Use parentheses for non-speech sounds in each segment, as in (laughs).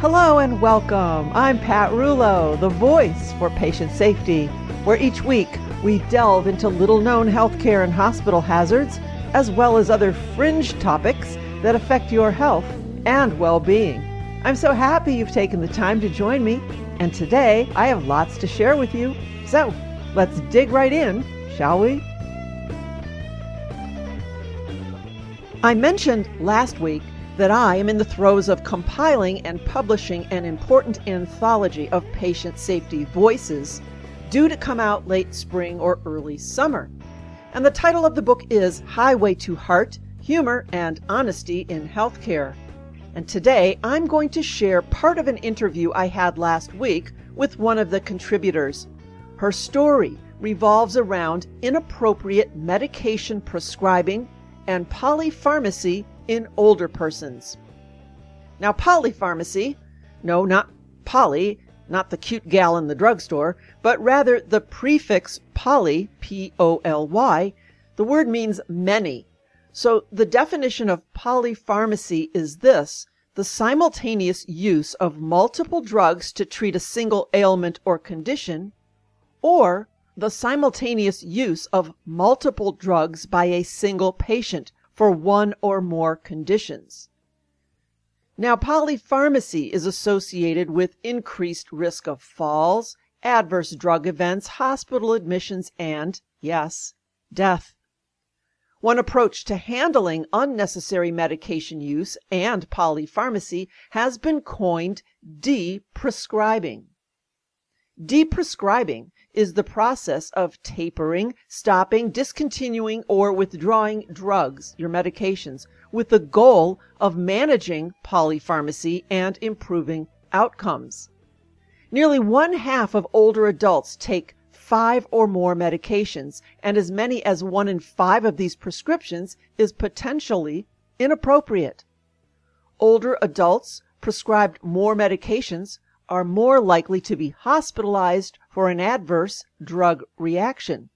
Hello and welcome. I'm Pat Rullo, the voice for patient safety, where each week we delve into little known healthcare and hospital hazards, as well as other fringe topics that affect your health and well being. I'm so happy you've taken the time to join me, and today I have lots to share with you. So let's dig right in, shall we? I mentioned last week that I am in the throes of compiling and publishing an important anthology of patient safety voices due to come out late spring or early summer. And the title of the book is Highway to Heart Humor and Honesty in Healthcare. And today I'm going to share part of an interview I had last week with one of the contributors. Her story revolves around inappropriate medication prescribing and polypharmacy in older persons. Now, polypharmacy, no, not poly, not the cute gal in the drugstore, but rather the prefix poly, P O L Y, the word means many. So the definition of polypharmacy is this the simultaneous use of multiple drugs to treat a single ailment or condition, or the simultaneous use of multiple drugs by a single patient for one or more conditions. Now, polypharmacy is associated with increased risk of falls, adverse drug events, hospital admissions, and, yes, death. One approach to handling unnecessary medication use and polypharmacy has been coined de-prescribing. De-prescribing is the process of tapering, stopping, discontinuing, or withdrawing drugs, your medications, with the goal of managing polypharmacy and improving outcomes. Nearly one half of older adults take five or more medications, and as many as one in five of these prescriptions is potentially inappropriate. Older adults prescribed more medications are more likely to be hospitalized for an adverse drug reaction.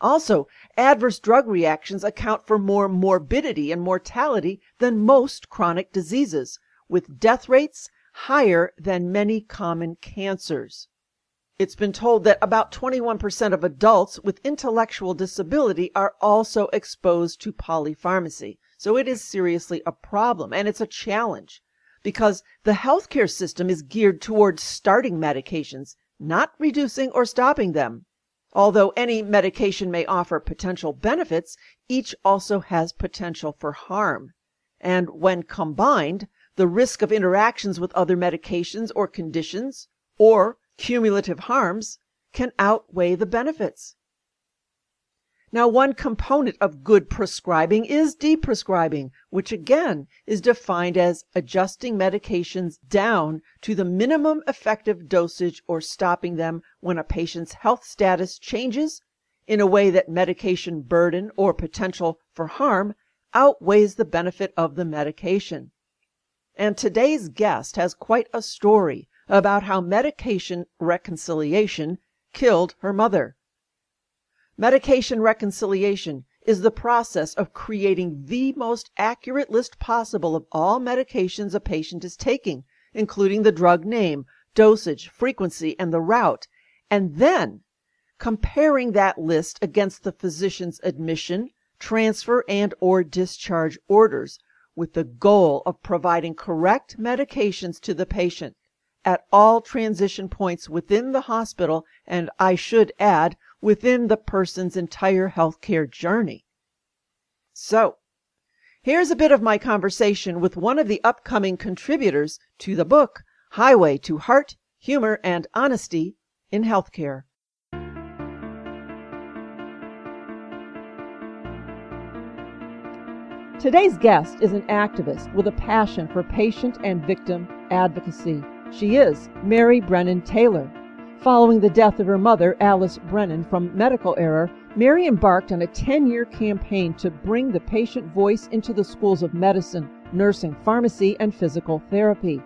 Also, adverse drug reactions account for more morbidity and mortality than most chronic diseases, with death rates higher than many common cancers. It's been told that about 21% of adults with intellectual disability are also exposed to polypharmacy. So it is seriously a problem and it's a challenge because the healthcare system is geared towards starting medications, not reducing or stopping them. Although any medication may offer potential benefits, each also has potential for harm. And when combined, the risk of interactions with other medications or conditions, or cumulative harms, can outweigh the benefits. Now, one component of good prescribing is de-prescribing, which again is defined as adjusting medications down to the minimum effective dosage or stopping them when a patient's health status changes in a way that medication burden or potential for harm outweighs the benefit of the medication. And today's guest has quite a story about how medication reconciliation killed her mother. Medication reconciliation is the process of creating the most accurate list possible of all medications a patient is taking, including the drug name, dosage, frequency, and the route, and then comparing that list against the physician's admission, transfer, and or discharge orders with the goal of providing correct medications to the patient at all transition points within the hospital. And I should add within the person's entire healthcare journey. So, here's a bit of my conversation with one of the upcoming contributors to the book, Highway to Heart, Humor, and Honesty in Healthcare. Today's guest is an activist with a passion for patient and victim advocacy. She is Mary Brennan Taylor. Following the death of her mother, Alice Brennan, from medical error, Mary embarked on a 10 year campaign to bring the patient voice into the schools of medicine, nursing, pharmacy, and physical therapy.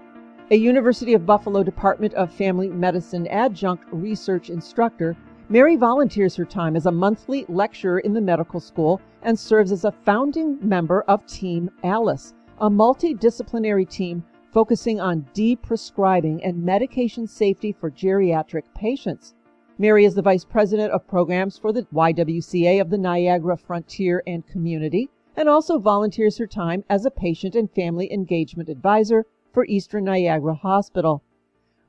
A University of Buffalo Department of Family Medicine adjunct research instructor, Mary volunteers her time as a monthly lecturer in the medical school and serves as a founding member of Team Alice, a multidisciplinary team focusing on deprescribing and medication safety for geriatric patients. Mary is the Vice President of Programs for the YWCA of the Niagara Frontier and Community, and also volunteers her time as a patient and family engagement advisor for Eastern Niagara Hospital.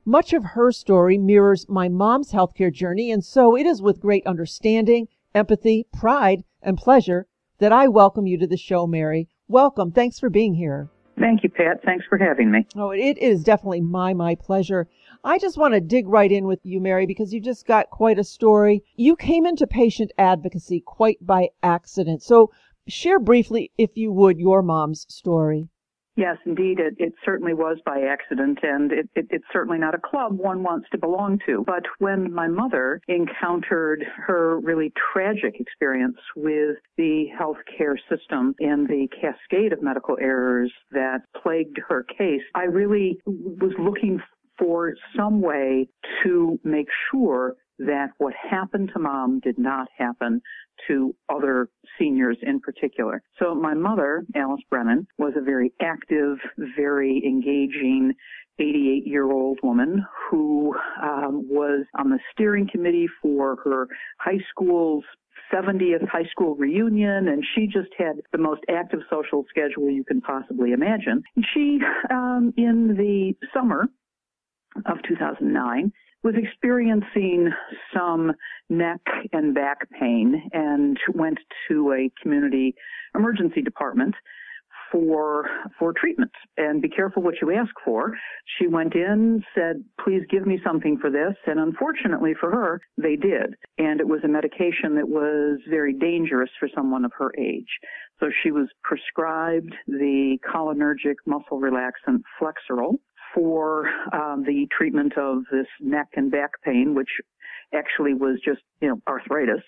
Much of her story mirrors my mom's healthcare journey, and so it is with great understanding, empathy, pride, and pleasure that I welcome you to the show, Mary. Welcome. Thanks for being here. Thank you, Pat. Thanks for having me. Oh, it is definitely my my pleasure. I just want to dig right in with you, Mary, because you just got quite a story. You came into patient advocacy quite by accident. So share briefly, if you would, your mom's story. Yes, indeed. It, it certainly was by accident, and it, it, it's certainly not a club one wants to belong to. But when my mother encountered her really tragic experience with the healthcare system and the cascade of medical errors that plagued her case, I really was looking for some way to make sure that what happened to mom did not happen to other seniors in particular. So my mother, Alice Brennan, was a very active, very engaging 88 year old woman who um, was on the steering committee for her high school's 70th high school reunion, and she just had the most active social schedule you can possibly imagine. She, um, in the summer of 2009, was experiencing some neck and back pain and went to a community emergency department for for treatment and be careful what you ask for. She went in, said, "Please give me something for this," and unfortunately for her, they did. And it was a medication that was very dangerous for someone of her age. So she was prescribed the cholinergic muscle relaxant Flexeril for um, the treatment of this neck and back pain, which actually was just, you know, arthritis.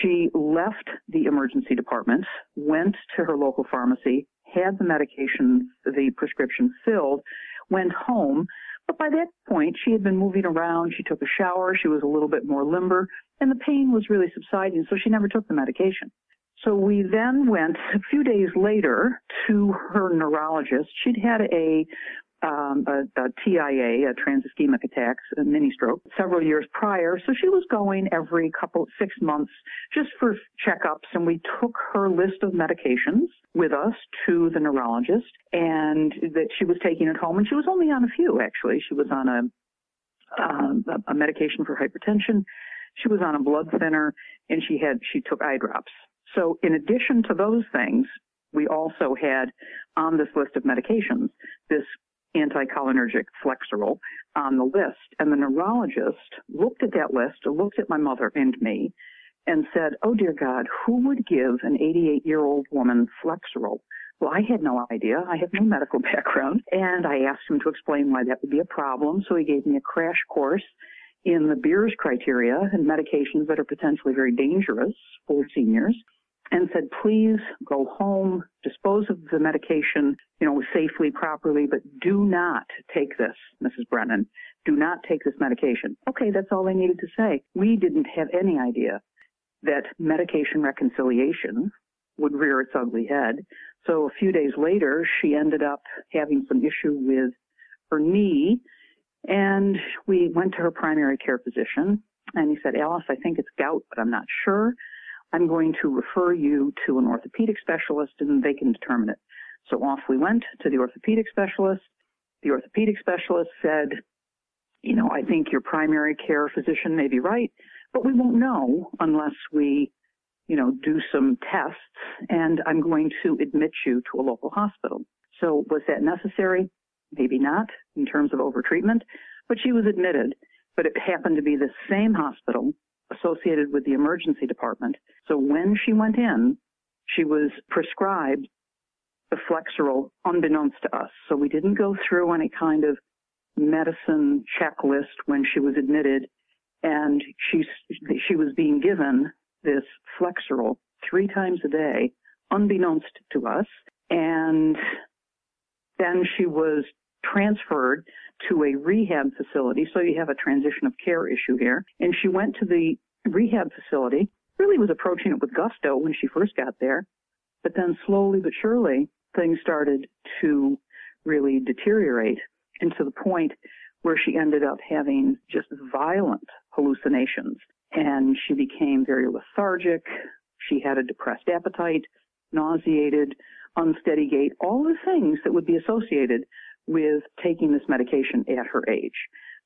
She left the emergency department, went to her local pharmacy, had the medication, the prescription filled, went home. But by that point, she had been moving around. She took a shower. She was a little bit more limber, and the pain was really subsiding, so she never took the medication. So we then went a few days later to her neurologist. She'd had a um, a, a TIA, a transischemic attacks, a mini stroke, several years prior. So she was going every couple, six months just for checkups. And we took her list of medications with us to the neurologist and that she was taking at home. And she was only on a few, actually. She was on a, um, a medication for hypertension. She was on a blood thinner and she had, she took eye drops. So in addition to those things, we also had on this list of medications this anticholinergic Flexeril on the list. And the neurologist looked at that list, looked at my mother and me, and said, Oh dear God, who would give an 88 year old woman Flexeril? Well, I had no idea. I have no medical (laughs) background. And I asked him to explain why that would be a problem. So he gave me a crash course in the Beers criteria and medications that are potentially very dangerous for seniors and said, please go home, dispose of the medication, you know, safely, properly, but do not take this, Mrs. Brennan. Do not take this medication. Okay, that's all they needed to say. We didn't have any idea that medication reconciliation would rear its ugly head. So a few days later, she ended up having some issue with her knee, and we went to her primary care physician, and he said, Alice, I think it's gout, but I'm not sure. I'm going to refer you to an orthopedic specialist and they can determine it. So off we went to the orthopedic specialist. The orthopedic specialist said, you know, I think your primary care physician may be right, but we won't know unless we, you know, do some tests and I'm going to admit you to a local hospital. So was that necessary? Maybe not in terms of overtreatment, but she was admitted, but it happened to be the same hospital associated with the emergency department. So when she went in, she was prescribed the Flexeril unbeknownst to us. So we didn't go through any kind of medicine checklist when she was admitted, and she she was being given this Flexeril three times a day, unbeknownst to us, and then she was transferred to a rehab facility. So you have a transition of care issue here. And she went to the rehab facility, really was approaching it with gusto when she first got there. But then slowly but surely, things started to really deteriorate and to the point where she ended up having just violent hallucinations. And she became very lethargic. She had a depressed appetite, nauseated, unsteady gait, all the things that would be associated with taking this medication at her age.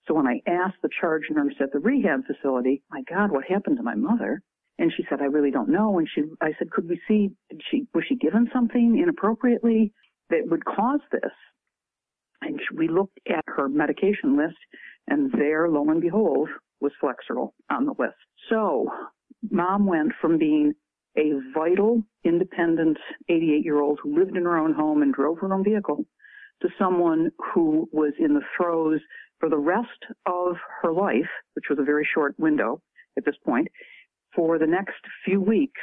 So when I asked the charge nurse at the rehab facility, my God, what happened to my mother? And she said, I really don't know. And she, I said, could we see, did she, was she given something inappropriately that would cause this? And we looked at her medication list and there, lo and behold, was Flexeril on the list. So mom went from being a vital, independent 88 year old who lived in her own home and drove her own vehicle to someone who was in the throes for the rest of her life, which was a very short window at this point, for the next few weeks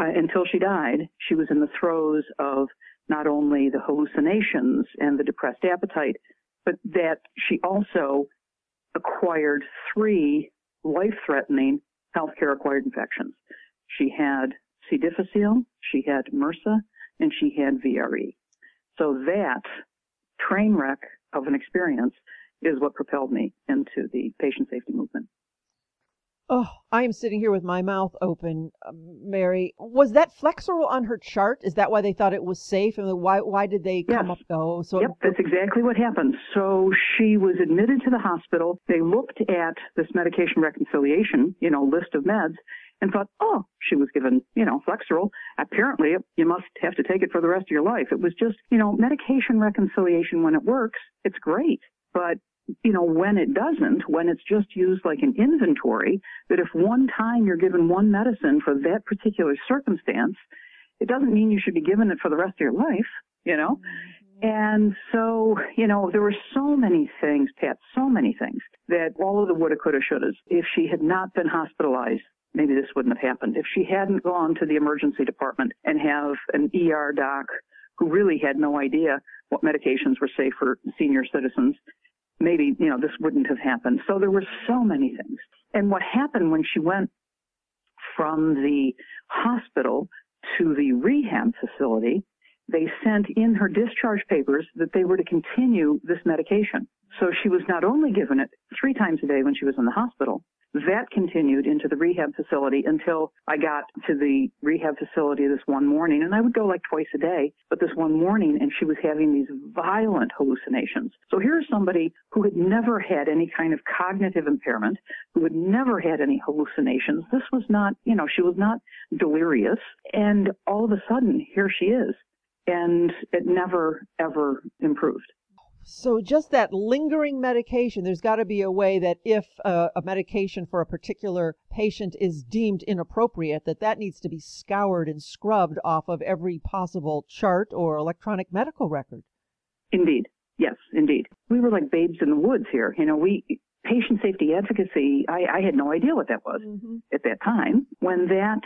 uh, until she died, she was in the throes of not only the hallucinations and the depressed appetite, but that she also acquired three life-threatening healthcare acquired infections. She had C. difficile, she had MRSA, and she had VRE. So that train wreck of an experience is what propelled me into the patient safety movement. Oh, I am sitting here with my mouth open, uh, Mary. Was that Flexeril on her chart? Is that why they thought it was safe? And why why did they come yes. up? Oh, so yep, that's exactly what happened. So she was admitted to the hospital. They looked at this medication reconciliation, you know, list of meds, and thought, oh, she was given, you know, Flexeril. Apparently, you must have to take it for the rest of your life. It was just, you know, medication reconciliation when it works, it's great. But you know, when it doesn't, when it's just used like an inventory, that if one time you're given one medicine for that particular circumstance, it doesn't mean you should be given it for the rest of your life, you know? Mm-hmm. And so, you know, there were so many things, Pat, so many things that all of the woulda, coulda, shouldas. If she had not been hospitalized, maybe this wouldn't have happened. If she hadn't gone to the emergency department and have an ER doc who really had no idea what medications were safe for senior citizens, maybe, you know, this wouldn't have happened. So there were so many things. And what happened when she went from the hospital to the rehab facility, they sent in her discharge papers that they were to continue this medication. So she was not only given it three times a day when she was in the hospital, that continued into the rehab facility until I got to the rehab facility this one morning. And I would go like twice a day, but this one morning, and she was having these violent hallucinations. So here's somebody who had never had any kind of cognitive impairment, who had never had any hallucinations. This was not, you know, she was not delirious. And all of a sudden, here she is. And it never, ever improved. So just that lingering medication, there's got to be a way that if a, a, medication for a particular patient is deemed inappropriate, that that needs to be scoured and scrubbed off of every possible chart or electronic medical record. Indeed. Yes, indeed. We were like babes in the woods here. You know, we patient safety advocacy, I, I had no idea what that was mm-hmm. at that time. When that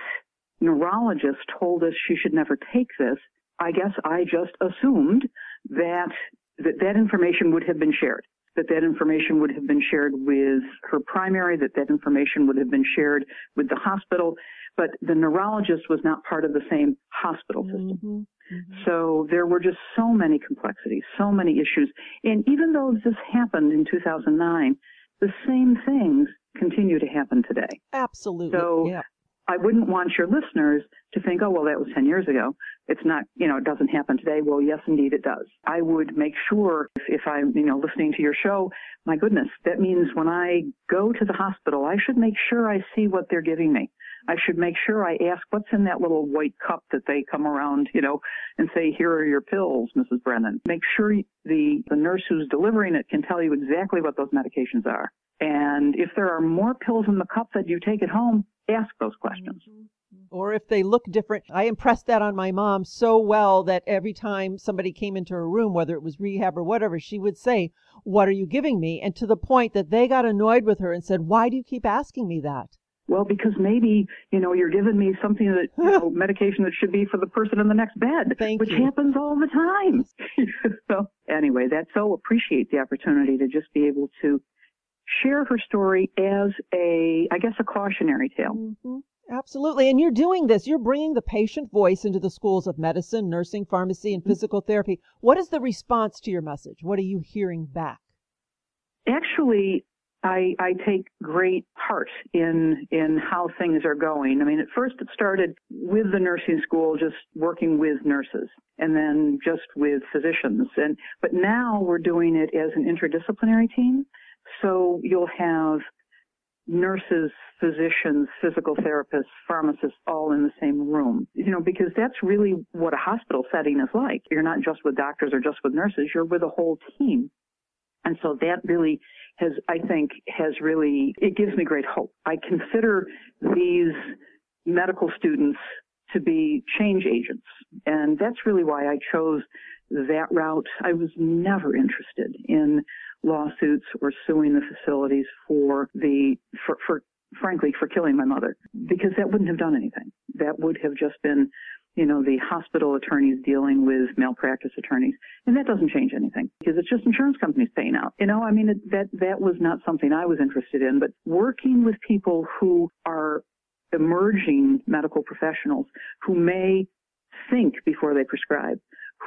neurologist told us she should never take this, I guess I just assumed that that that information would have been shared, that that information would have been shared with her primary, that that information would have been shared with the hospital, but the neurologist was not part of the same hospital system. Mm-hmm. Mm-hmm. So there were just so many complexities, so many issues. And even though this happened in 2009, the same things continue to happen today. Absolutely. So yeah. I wouldn't want your listeners to think, oh, well, that was 10 years ago. It's not, you know, it doesn't happen today. Well, yes, indeed it does. I would make sure if, if I'm, you know, listening to your show, my goodness, that means when I go to the hospital, I should make sure I see what they're giving me. I should make sure I ask what's in that little white cup that they come around, you know, and say, here are your pills, Mrs. Brennan. Make sure the, the nurse who's delivering it can tell you exactly what those medications are. And if there are more pills in the cup that you take at home, ask those questions. Mm-hmm. or if they look different. I impressed that on my mom so well that every time somebody came into her room, whether it was rehab or whatever, she would say, What are you giving me? And to the point that they got annoyed with her and said, Why do you keep asking me that? Well, because maybe, you know, you're giving me something that, you know, (laughs) medication that should be for the person in the next bed, Thank which you. happens all the time. (laughs) so anyway, that's so appreciate the opportunity to just be able to share her story as a, I guess, a cautionary tale. hmm Absolutely. And you're doing this. You're bringing the patient voice into the schools of medicine, nursing, pharmacy, and Mm-hmm. physical therapy. What is the response to your message? What are you hearing back? Actually, I, I take great heart in in how things are going. I mean, at first it started with the nursing school, just working with nurses, and then just with physicians. And but now we're doing it as an interdisciplinary team. So you'll have nurses, physicians, physical therapists, pharmacists all in the same room. You know, because that's really what a hospital setting is like. You're not just with doctors or just with nurses, you're with a whole team. And so that really has, I think, has really, it gives me great hope. I consider these medical students to be change agents. And that's really why I chose that route. I was never interested in lawsuits or suing the facilities for the, for, for frankly, for killing my mother, because that wouldn't have done anything. That would have just been, you know, the hospital attorneys dealing with malpractice attorneys. And that doesn't change anything because it's just insurance companies paying out. You know, I mean, it, that, that was not something I was interested in, but working with people who are emerging medical professionals who may think before they prescribe,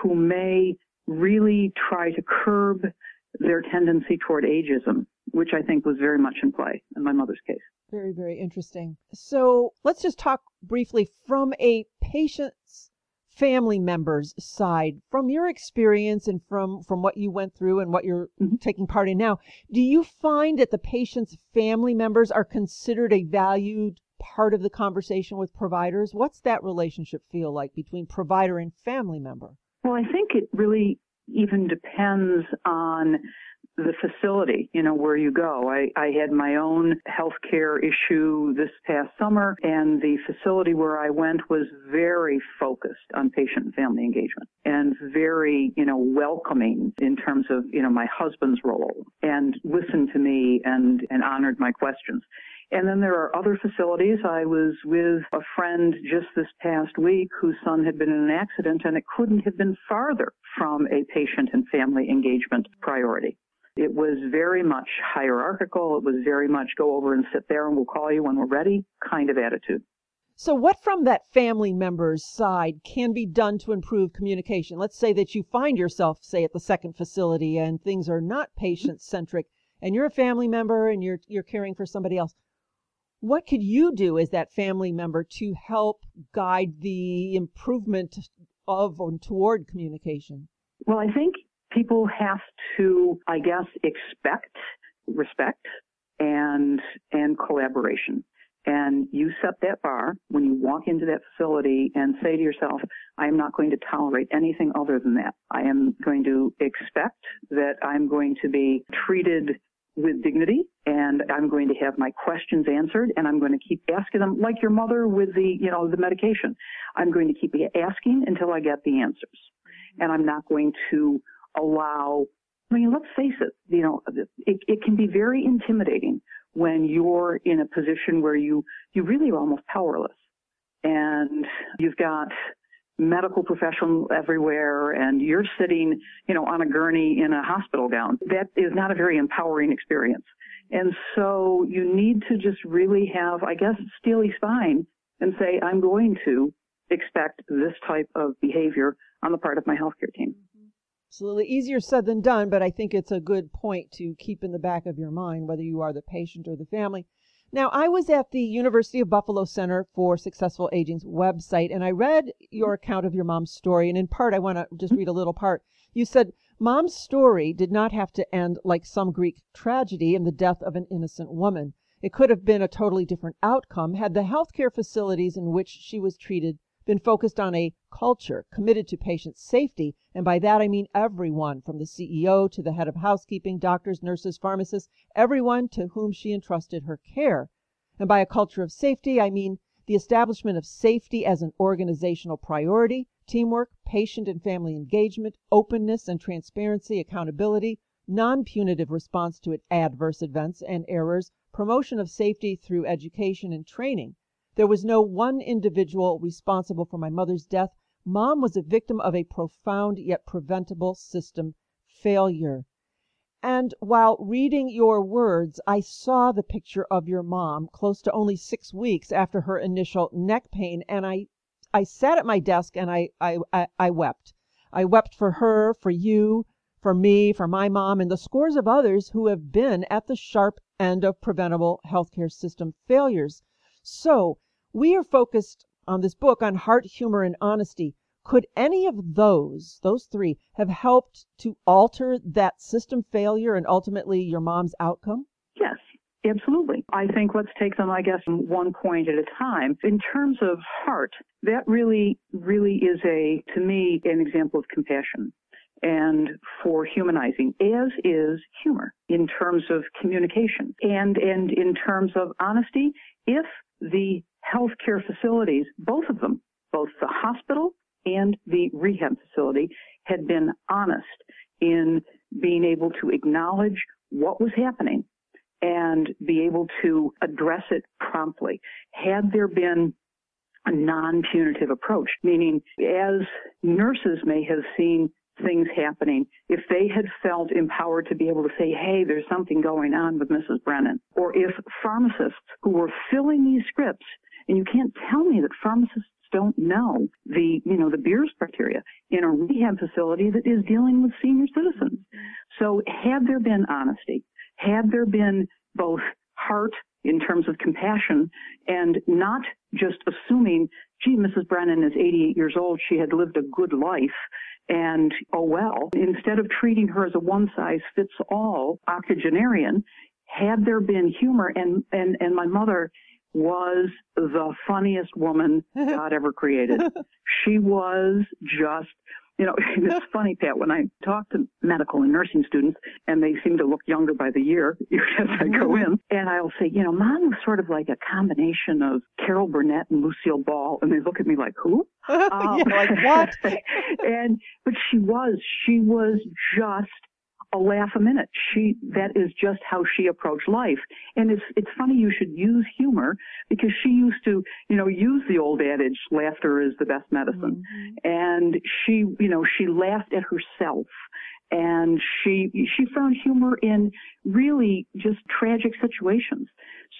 who may really try to curb their tendency toward ageism, which I think was very much in play in my mother's case. Very, very interesting. So let's just talk briefly from a patient's family member's side, from your experience and from, from what you went through and what you're Mhm. taking part in now. Do you find that the patient's family members are considered a valued part of the conversation with providers? What's that relationship feel like between provider and family member? Well, I think it really even depends on the facility, you know, where you go. I, I had my own healthcare issue this past summer, and the facility where I went was very focused on patient and family engagement and very, you know, welcoming in terms of, you know, my husband's role and listened to me and, and honored my questions. And then there are other facilities. I was with a friend just this past week whose son had been in an accident and it couldn't have been farther from a patient and family engagement priority. It was very much hierarchical. It was very much go over and sit there and we'll call you when we're ready kind of attitude. So, what from that family member's side can be done to improve communication? Let's say that you find yourself, say, at the second facility and things are not patient centric, and you're a family member and you're you're caring for somebody else. What could you do as that family member to help guide the improvement of or toward communication? Well, I think people have to, I guess, expect respect and and collaboration. And you set that bar when you walk into that facility and say to yourself, I am not going to tolerate anything other than that. I am going to expect that I'm going to be treated with dignity and I'm going to have my questions answered and I'm going to keep asking them like your mother with the, you know, the medication. I'm going to keep asking until I get the answers. And I'm not going to allow, I mean, let's face it, you know, it, it can be very intimidating when you're in a position where you, you really are almost powerless and you've got medical professionals everywhere and you're sitting, you know, on a gurney in a hospital gown. That is not a very empowering experience. And so you need to just really have, I guess, steely spine and say, I'm going to expect this type of behavior on the part of my healthcare team. Mm-hmm. Absolutely. Easier said than done, but I think it's a good point to keep in the back of your mind, whether you are the patient or the family. Now, I was at the University of Buffalo Center for Successful Aging's website, and I read your account of your mom's story. And in part, I want to just read a little part. You said, Mom's story did not have to end like some Greek tragedy in the death of an innocent woman. It could have been a totally different outcome had the healthcare facilities in which she was treated been focused on a culture committed to patient safety. And by that, I mean everyone from the CEO to the head of housekeeping, doctors, nurses, pharmacists, everyone to whom she entrusted her care. And by a culture of safety, I mean the establishment of safety as an organizational priority, teamwork, patient and family engagement, openness and transparency, accountability, non punitive response to adverse events and errors, promotion of safety through education and training. There was no one individual responsible for my mother's death. Mom was a victim of a profound yet preventable system failure. And while reading your words, I saw the picture of your mom close to only six weeks after her initial neck pain, and I, I sat at my desk and I, I, I, I wept. I wept for her, for you, for me, for my mom, and the scores of others who have been at the sharp end of preventable healthcare system failures. So, we are focused on this book on heart, humor, and honesty. Could any of those, those three, have helped to alter that system failure and ultimately your mom's outcome? Yes, Absolutely. I think let's take them, I guess, one point at a time. In terms of heart, that really, really is a, to me, an example of compassion and for humanizing, as is humor in terms of communication and, and in terms of honesty. If the healthcare facilities, both of them, both the hospital and the rehab facility had been honest in being able to acknowledge what was happening and be able to address it promptly. Had there been a non-punitive approach, meaning as nurses may have seen things happening, if they had felt empowered to be able to say, hey, there's something going on with Mrs. Brennan, or if pharmacists who were filling these scripts, and you can't tell me that pharmacists don't know the, you know, the Beers criteria in a rehab facility that is dealing with senior citizens. So had there been honesty, had there been both heart in terms of compassion and not just assuming, gee, Mrs. Brennan is 88 years old, she had lived a good life, and oh well, instead of treating her as a one size fits all octogenarian, had there been humor and, and, and my mother was the funniest woman (laughs) God ever created. she was just, you know, (laughs) it's funny, Pat, when I talk to medical and nursing students and they seem to look younger by the year (laughs) as I go in, and I'll say, you know, mom was sort of like a combination of Carol Burnett and Lucille Ball. And they look at me like, who? Um, yeah, like what? and, but she was, she was just a laugh a minute. She that is just how she approached life. And it's it's funny you should use humor because she used to, you know, use the old adage, laughter is the best medicine. Mm-hmm. And she, you know, she laughed at herself and she she found humor in really just tragic situations.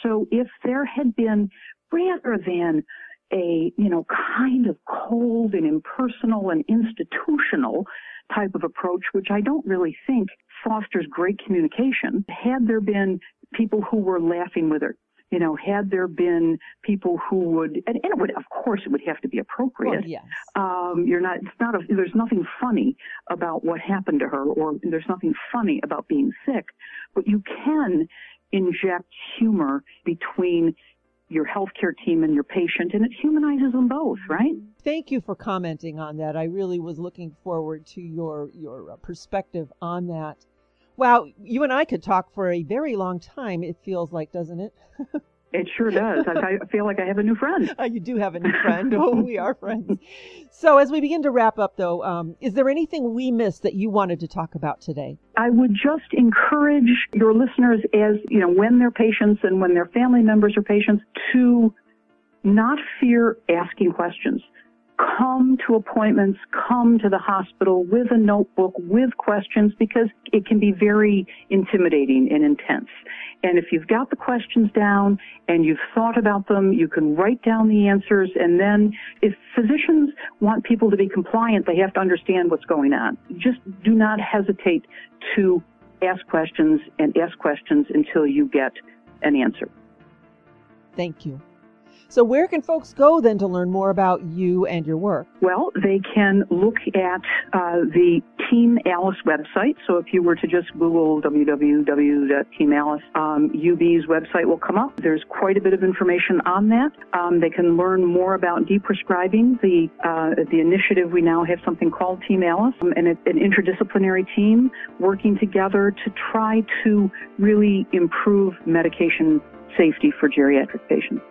So if there had been rather than a you know kind of cold and impersonal and institutional type of approach, which I don't really think fosters great communication. Had there been people who were laughing with her, you know, had there been people who would, and, and it would, of course, it would have to be appropriate. Yes. Um, you're not, it's not, a, there's nothing funny about what happened to her, or there's nothing funny about being sick, but you can inject humor between your healthcare team and your patient, and it humanizes them both, right? Thank you for commenting on that. I really was looking forward to your your uh, perspective on that. Wow, you and I could talk for a very long time. It feels like, doesn't it? (laughs) It sure does. I, feel like I have a new friend. Uh, (laughs) you do have a new friend. oh, we are friends. So, as we begin to wrap up, though, um, is there anything we missed that you wanted to talk about today? I would just encourage your listeners, as you know, when they're patients and when their family members are patients, to not fear asking questions come to appointments, come to the hospital with a notebook, with questions, because it can be very intimidating and intense. And if you've got the questions down and you've thought about them, you can write down the answers. And then if physicians want people to be compliant, they have to understand what's going on. Just do not hesitate to ask questions and ask questions until you get an answer. Thank you. So, where can folks go then to learn more about you and your work? Well, they can look at uh, the Team Alice website. So, if you were to just Google www.teamalice, um, UB's website will come up. There's quite a bit of information on that. Um, they can learn more about deprescribing the uh, the initiative. We now have something called Team Alice, um, and it's an interdisciplinary team working together to try to really improve medication safety for geriatric patients.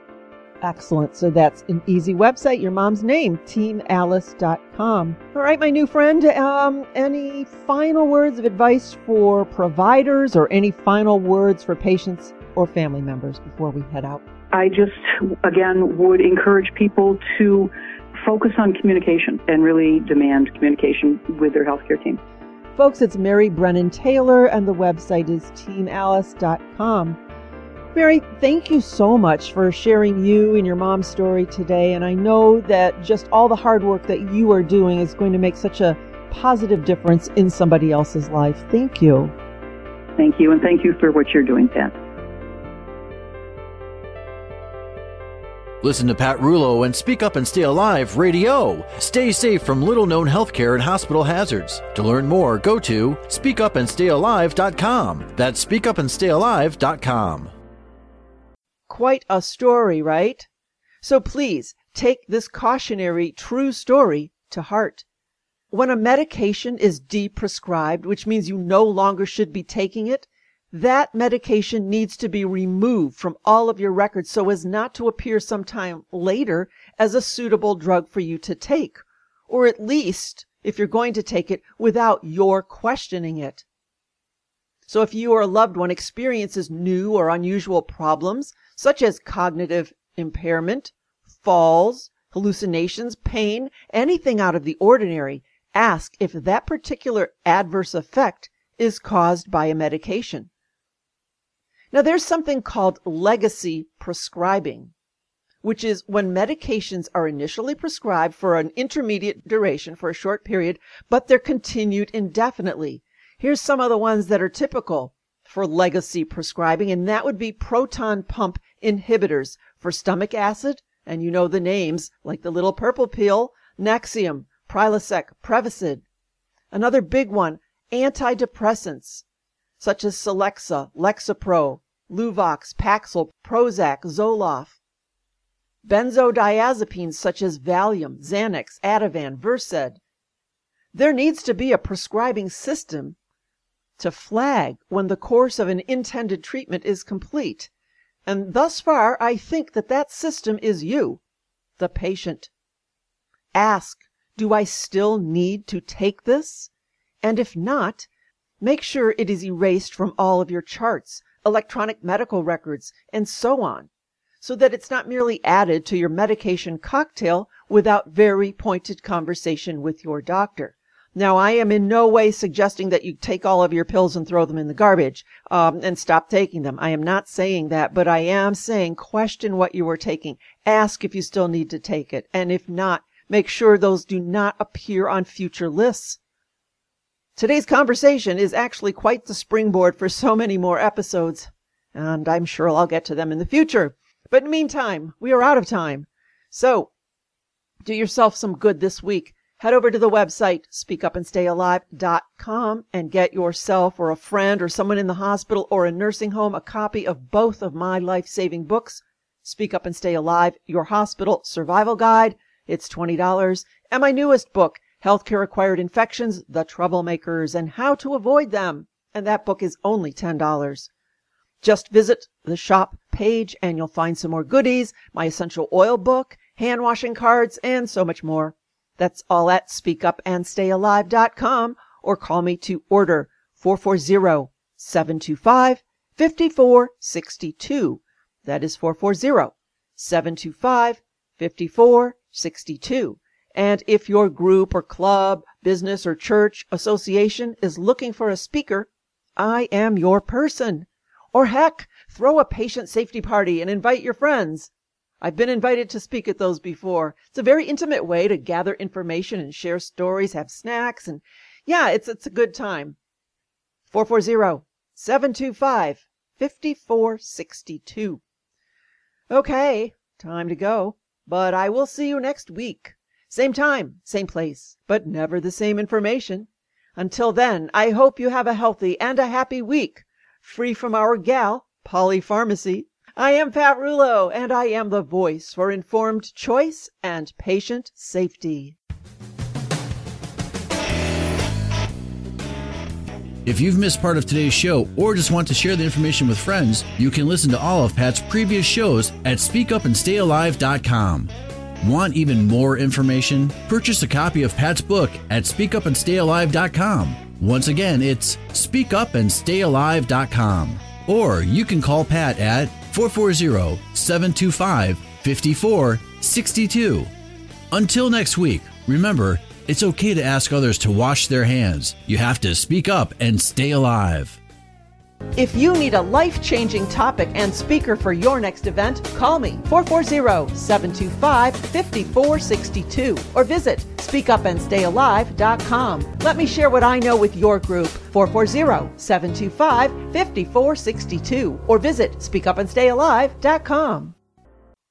Excellent. So that's an easy website. Your mom's name, teamalice.com. All right, my new friend, um, any final words of advice for providers or any final words for patients or family members before we head out? I just, again, would encourage people to focus on communication and really demand communication with their healthcare team. Folks, it's Mary Brennan Taylor, and the website is teamalice.com. Mary, thank you so much for sharing you and your mom's story today. And I know that just all the hard work that you are doing is going to make such a positive difference in somebody else's life. Thank you. Thank you, and thank you for what you're doing, Pat. Listen to Pat Rullo and Speak Up and Stay Alive Radio. Stay safe from little known healthcare and hospital hazards. To learn more, go to speakupandstayalive.com. That's speakupandstayalive.com. Quite a story, right? So please take this cautionary true story to heart. When a medication is deprescribed, which means you no longer should be taking it, that medication needs to be removed from all of your records so as not to appear sometime later as a suitable drug for you to take, or at least, if you're going to take it, without your questioning it. So if you or a loved one experiences new or unusual problems, such as cognitive impairment, falls, hallucinations, pain, anything out of the ordinary, ask if that particular adverse effect is caused by a medication. Now, there's something called legacy prescribing, which is when medications are initially prescribed for an intermediate duration for a short period, but they're continued indefinitely. Here's some of the ones that are typical for legacy prescribing, and that would be proton pump inhibitors for stomach acid, and you know the names like the little purple pill, Nexium, Prilosec, Prevacid. Another big one, antidepressants such as Celexa, Lexapro, Luvox, Paxil, Prozac, Zoloft. Benzodiazepines such as Valium, Xanax, Ativan, Versed. There needs to be a prescribing system to flag when the course of an intended treatment is complete. And thus far, I think that that system is you, the patient. Ask, do I still need to take this? And if not, make sure it is erased from all of your charts, electronic medical records, and so on, so that it's not merely added to your medication cocktail without very pointed conversation with your doctor. Now, I am in no way suggesting that you take all of your pills and throw them in the garbage um, and stop taking them. I am not saying that, but I am saying question what you are taking. Ask if you still need to take it. And if not, make sure those do not appear on future lists. Today's conversation is actually quite the springboard for so many more episodes, and I'm sure I'll get to them in the future. But in the meantime, we are out of time. So, do yourself some good this week head over to the website speakupandstayalive.com and get yourself or a friend or someone in the hospital or a nursing home a copy of both of my life-saving books speak up and stay alive your hospital survival guide. It's $20 and my newest book healthcare acquired infections the troublemakers and how to avoid them. And that book is only $10 just visit the shop page and you'll find some more goodies my essential oil book hand washing cards and so much more that's all at speakupandstayalive.com or call me to order 440-725-5462. That is 440-725-5462. And if your group or club, business or church association is looking for a speaker, I am your person. Or heck, throw a patient safety party and invite your friends. I've been invited to speak at those before. It's a very intimate way to gather information and share stories, have snacks, and yeah, it's it's a good time. 440-725-5462. Okay, time to go. But I will see you next week. Same time, same place, but never the same information. Until then, I hope you have a healthy and a happy week, free from our gal, polypharmacy. I am Pat Rullo, and I am the voice for informed choice and patient safety. If you've missed part of today's show or just want to share the information with friends, you can listen to all of Pat's previous shows at speakupandstayalive.com. Want even more information? Purchase a copy of Pat's book at speakupandstayalive.com. Once again, it's speakupandstayalive.com. Or you can call Pat at 440 725 5462. Until next week, remember, it's okay to ask others to wash their hands. You have to speak up and stay alive. If you need a life changing topic and speaker for your next event, call me 440 725 5462 or visit speakupandstayalive.com. Let me share what I know with your group 440 725 5462 or visit speakupandstayalive.com.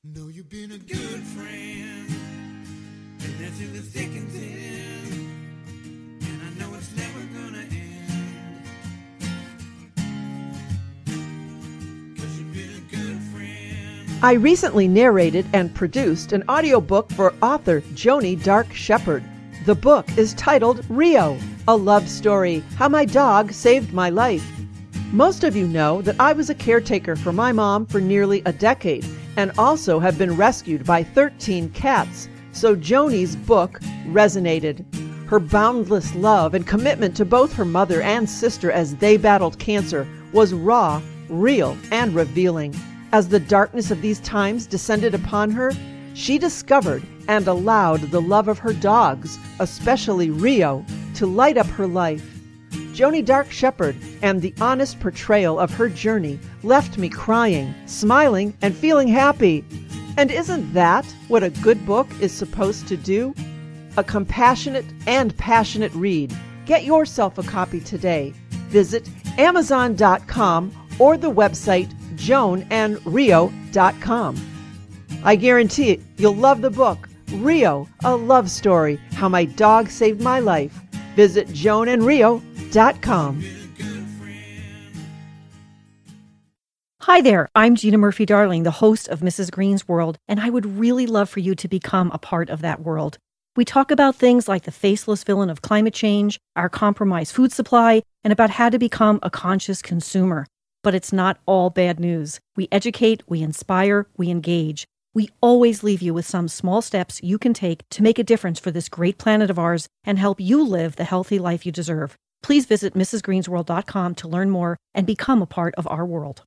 Know you've been a good I recently narrated and produced an audiobook for author Joni Dark Shepherd. The book is titled Rio, a love story, how my dog saved my life. Most of you know that I was a caretaker for my mom for nearly a decade and also have been rescued by 13 cats, so Joni's book resonated. Her boundless love and commitment to both her mother and sister as they battled cancer was raw, real, and revealing. As the darkness of these times descended upon her, she discovered and allowed the love of her dogs, especially Rio, to light up her life. Joni Dark Shepherd and the honest portrayal of her journey left me crying, smiling, and feeling happy. And isn't that what a good book is supposed to do? A compassionate and passionate read. Get yourself a copy today. Visit Amazon.com or the website joanandrio.com. I guarantee you'll love the book, Rio, a love story, how my dog saved my life. Visit joanandrio.com. Hi there, I'm Gina Murphy Darling, the host of Mrs. Green's World, and I would really love for you to become a part of that world. We talk about things like the faceless villain of climate change, our compromised food supply, and about how to become a conscious consumer. But it's not all bad news. We educate, we inspire, we engage. We always leave you with some small steps you can take to make a difference for this great planet of ours and help you live the healthy life you deserve. Please visit MrsGreensWorld.com to learn more and become a part of our world.